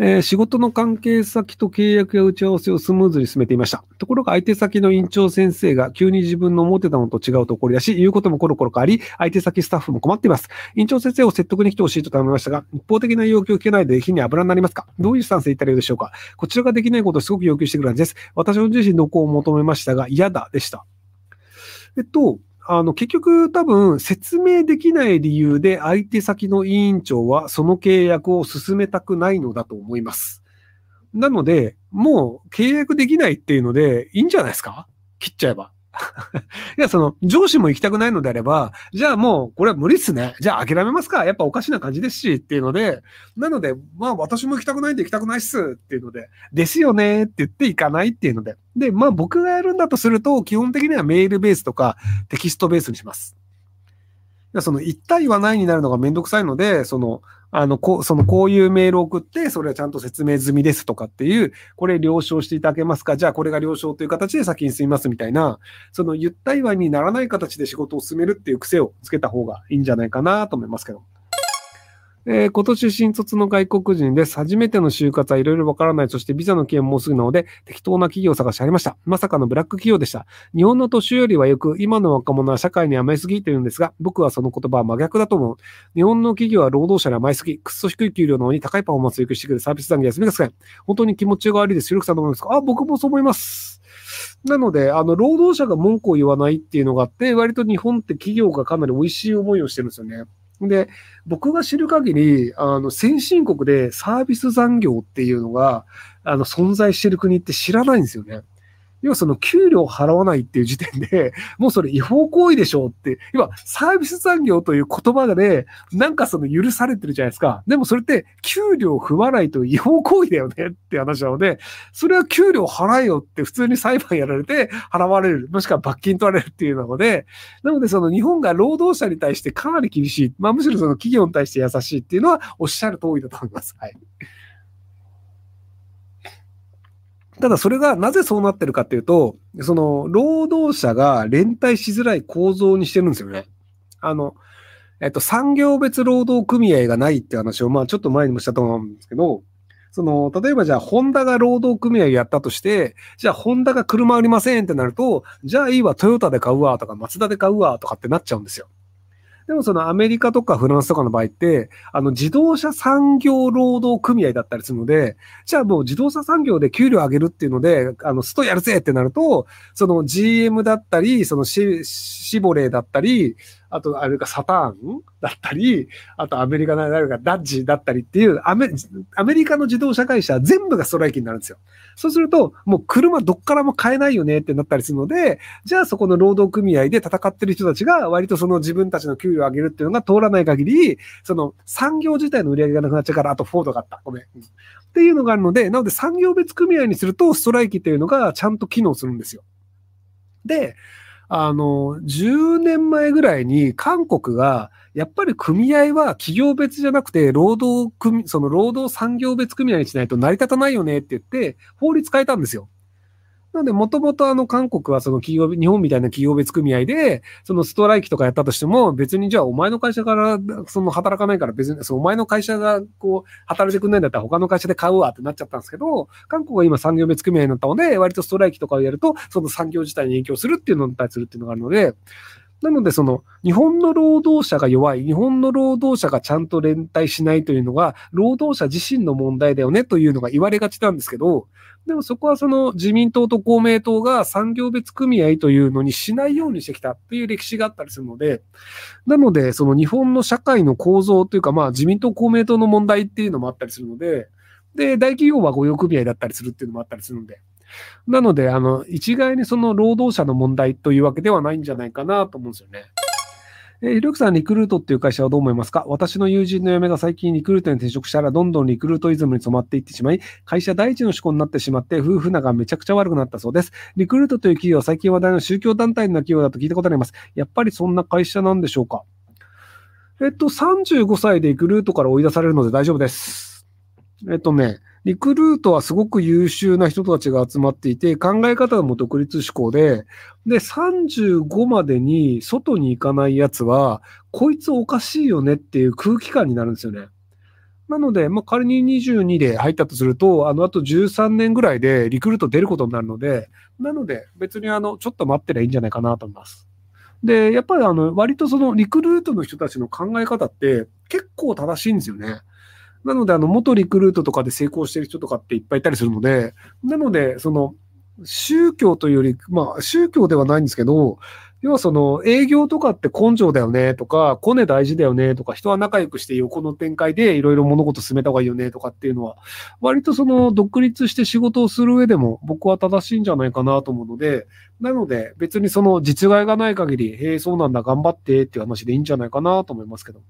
えー、仕事の関係先と契約や打ち合わせをスムーズに進めていました。ところが相手先の院長先生が急に自分の思ってたのと違うと怒り出し、言うこともコロコロ変わり、相手先スタッフも困っています。院長先生を説得に来てほしいと頼みましたが、一方的な要求を聞けないで火に油になりますか？どういうスタンスで言ったらいいでしょうか？こちらができないことをすごく要求してくる感じです。私の自身のこう求めましたが、嫌だでした。えっと、あの、結局多分説明できない理由で相手先の委員長はその契約を進めたくないのだと思います。なので、もう契約できないっていうのでいいんじゃないですか？切っちゃえば。いや、その、上司も行きたくないのであれば、じゃあもう、これは無理っすね。じゃあ諦めますかやっぱおかしな感じですし、っていうので、なので、まあ私も行きたくないんで行きたくないっすっていうので、ですよねって言って行かないっていうので。で、まあ僕がやるんだとすると、基本的にはメールベースとかテキストベースにします。その一体はないになるのがめんどくさいので、その、あの、こう、その、こういうメールを送って、それはちゃんと説明済みですとかっていう、これ了承していただけますか？じゃあこれが了承という形で先に進みますみたいな、その、言ったりはにならない形で仕事を進めるっていう癖をつけた方がいいんじゃないかなと思いますけど。えー、今年新卒の外国人です。初めての就活はいろいろわからない。そしてビザの期限もうすぐなので、適当な企業を探してありました。まさかのブラック企業でした。日本の年寄りはよく、今の若者は社会に甘いすぎと言うんですが、僕はその言葉は真逆だと思う。日本の企業は労働者に甘いすぎ、くっそ低い給料なのに高いパフォーマンスを要求してくるサービス残業休みが少ない。本当に気持ちが悪いです。ひろくさんどう思いますかあ、僕もそう思います。なので、あの、労働者が文句を言わないっていうのがあって、割と日本って企業がかなり美味しい思いをしてるんですよね。で、僕が知る限り、あの、先進国でサービス残業っていうのが、あの、存在してる国って知らないんですよね。要はその給料払わないっていう時点で、もうそれ違法行為でしょうって、要はサービス残業という言葉で、なんかその許されてるじゃないですか。でもそれって給料を踏まないと違法行為だよねって話なので、それは給料払えよって普通に裁判やられて払われる、もしくは罰金取られるっていうので、なのでその日本が労働者に対してかなり厳しい、まあむしろその企業に対して優しいっていうのはおっしゃる通りだと思います。はい。ただそれがなぜそうなってるかっていうと、その労働者が連帯しづらい構造にしてるんですよね。あの、えっと、産業別労働組合がないって話を、まあちょっと前にもしたと思うんですけど、その、例えばじゃあ、ホンダが労働組合やったとして、じゃあ、ホンダが車売りませんってなると、じゃあいいわ、トヨタで買うわとか、マツダで買うわとかってなっちゃうんですよ。でもそのアメリカとかフランスとかの場合って、あの自動車産業労働組合だったりするので、じゃあもう自動車産業で給料上げるっていうので、あの、ストやるぜってなると、その GM だったり、そのシシボレーだったり、あと、あれがサターンだったり、あとアメリカの誰かダッジだったりっていうアメ、アメリカの自動車会社全部がストライキになるんですよ。そうすると、もう車どっからも買えないよねってなったりするので、じゃあそこの労働組合で戦ってる人たちが割とその自分たちの給料を上げるっていうのが通らない限り、その産業自体の売り上げがなくなっちゃうから、あとフォードがあった。ごめん。っていうのがあるので、なので産業別組合にするとストライキっていうのがちゃんと機能するんですよ。で、あの、10年前ぐらいに韓国が、やっぱり組合は企業別じゃなくて、労働組、その労働産業別組合にしないと成り立たないよねって言って、法律変えたんですよ。なので、もともとあの韓国はその企業、日本みたいな企業別組合で、そのストライキとかやったとしても、別にじゃあお前の会社からその働かないから別に、そのお前の会社がこう働いてくんないんだったら他の会社で買うわってなっちゃったんですけど、韓国は今産業別組合になったので、割とストライキとかをやると、その産業自体に影響するっていうのに対するっていうのがあるので、なので、その、日本の労働者が弱い、日本の労働者がちゃんと連帯しないというのが、労働者自身の問題だよねというのが言われがちなんですけど、でもそこはその自民党と公明党が産業別組合というのにしないようにしてきたっていう歴史があったりするので、なので、その日本の社会の構造というか、まあ自民党公明党の問題っていうのもあったりするので、で、大企業は御用組合だったりするっていうのもあったりするので、なので、あの、一概にその労働者の問題というわけではないんじゃないかなと思うんですよね。えー、ひろきさん、リクルートっていう会社はどう思いますか？私の友人の嫁が最近リクルートに転職したら、どんどんリクルートイズムに染まっていってしまい、会社第一の思考になってしまって、夫婦仲がめちゃくちゃ悪くなったそうです。リクルートという企業は最近話題の宗教団体の企業だと聞いたことあります。やっぱりそんな会社なんでしょうか？えっと、35歳でリクルートから追い出されるので大丈夫です。えっとね、リクルートはすごく優秀な人たちが集まっていて、考え方も独立志向で、で、35までに外に行かないやつは、こいつおかしいよねっていう空気感になるんですよね。なので、まあ、仮に22で入ったとすると、あの、あと13年ぐらいでリクルート出ることになるので、なので、別にあの、ちょっと待ってりゃいいんじゃないかなと思います。で、やっぱりあの、割とそのリクルートの人たちの考え方って結構正しいんですよね。なので、あの、元リクルートとかで成功してる人とかっていっぱいいたりするので、なので、その、宗教というより、まあ、宗教ではないんですけど、要はその営業とかって根性だよねとか、コネ大事だよねとか、人は仲良くして横の展開でいろいろ物事進めた方がいいよねとかっていうのは、割とその独立して仕事をする上でも僕は正しいんじゃないかなと思うので、なので別にその実害がない限り、へえ、そうなんだ、頑張ってっていう話でいいんじゃないかなと思いますけど。